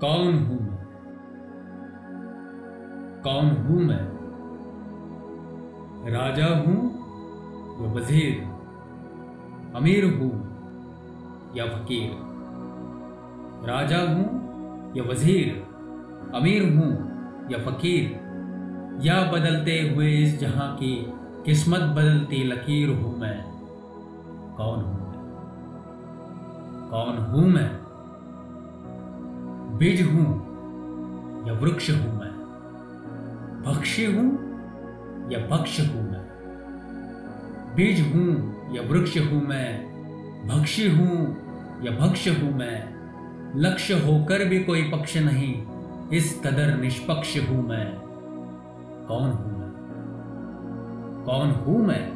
कौन हूँ मैं? कौन हूँ मैं? राजा हूँ या वज़ीर? अमीर हूँ या फकीर राजा हूँ या वज़ीर? अमीर हूँ या फकीर? या बदलते हुए इस जहाँ की किस्मत बदलती लकीर हूँ मैं? कौन हूँ मैं? कौन हूँ मैं? बीज हूँ या वृक्ष हूँ मैं? भक्ष्य हूँ या भक्ष हूँ मैं? बीज हूँ या वृक्ष हूँ मैं? भक्ष्य हूँ या भक्ष हूँ मैं? लक्ष्य होकर भी कोई पक्ष नहीं, इस कदर निष्पक्ष हूँ मैं। कौन हूँ मैं? कौन हूँ मैं?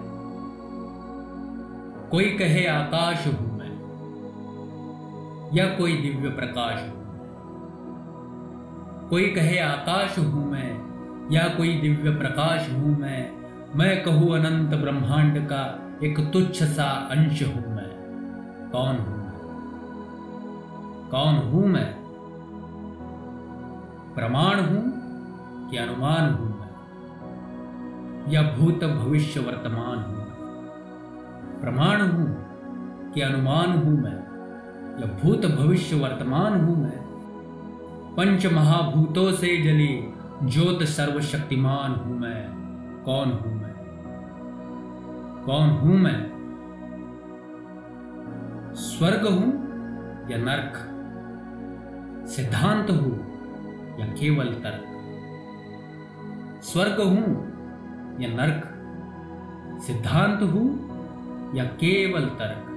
कोई कहे आकाश हूँ मैं, या कोई दिव्य प्रकाश हूँ? कोई कहे, आकाश हूँ मैं या कोई दिव्य प्रकाश हूँ मैं मैं कहूँ, अनंत ब्रह्मांड का एक तुच्छ सा अंश हूँ मैं। कौन हूँ मैं? कौन हूँ मैं? प्रमाण हूँ कि अनुमान हूँ मैं? या भूत भविष्य वर्तमान हूँ प्रमाण हूँ कि अनुमान हूँ मैं? या भूत भविष्य वर्तमान हूँ मैं? पंच महाभूतों से जली। ज्योत सर्वशक्तिमान हूँ मैं। कौन हूँ मैं? कौन हूँ मैं? स्वर्ग हूँ या नरक? सिद्धांत हूँ या केवल तर्क? स्वर्ग हूँ या नरक? सिद्धांत हूँ या केवल तर्क?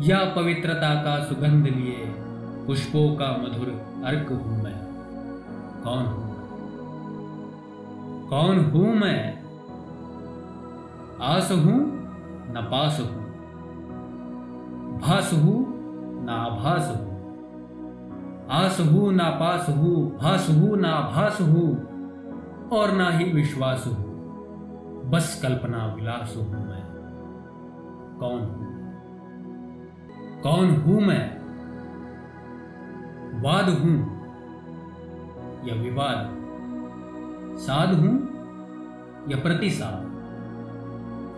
या पवित्रता का सुगंध लिए पुष्पों का मधुर अर्क हूँ मैं। कौन हूँ कौन हूँ मैं? आस हूँ न पास हूँ। भास हूँ न आभास हूँ। आस हूँ ना पास हूँ, भास हूँ ना भास हूँ, और ना ही विश्वास हूँ। बस कल्पना विलास हूँ मैं। कौन हूँ? कौन हूँ मैं? वाद हूँ या विवाद, साध हूँ या प्रतिसाद।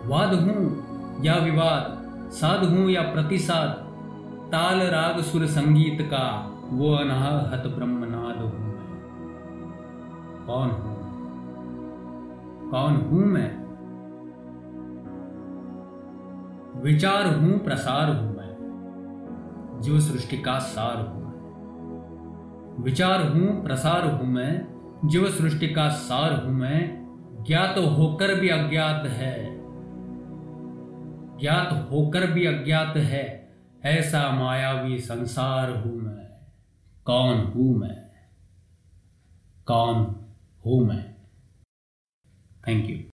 वाद हूँ या विवाद, साध हूँ या प्रतिसाद, ताल राग सुर संगीत का वो अनाहत ब्रह्मनाद हूँ मैं। कौन हूँ? कौन हूँ मैं? विचार हूँ, प्रसार हूँ मैं, जीव सृष्टि का सार हूँ। विचार हूँ, प्रसार हूँ मैं, जीव सृष्टि का सार हूँ मैं, ज्ञात होकर भी अज्ञात है। ज्ञात होकर भी अज्ञात है, ऐसा मायावी संसार हूँ मैं। कौन हूँ मैं? कौन हूँ मैं? Thank you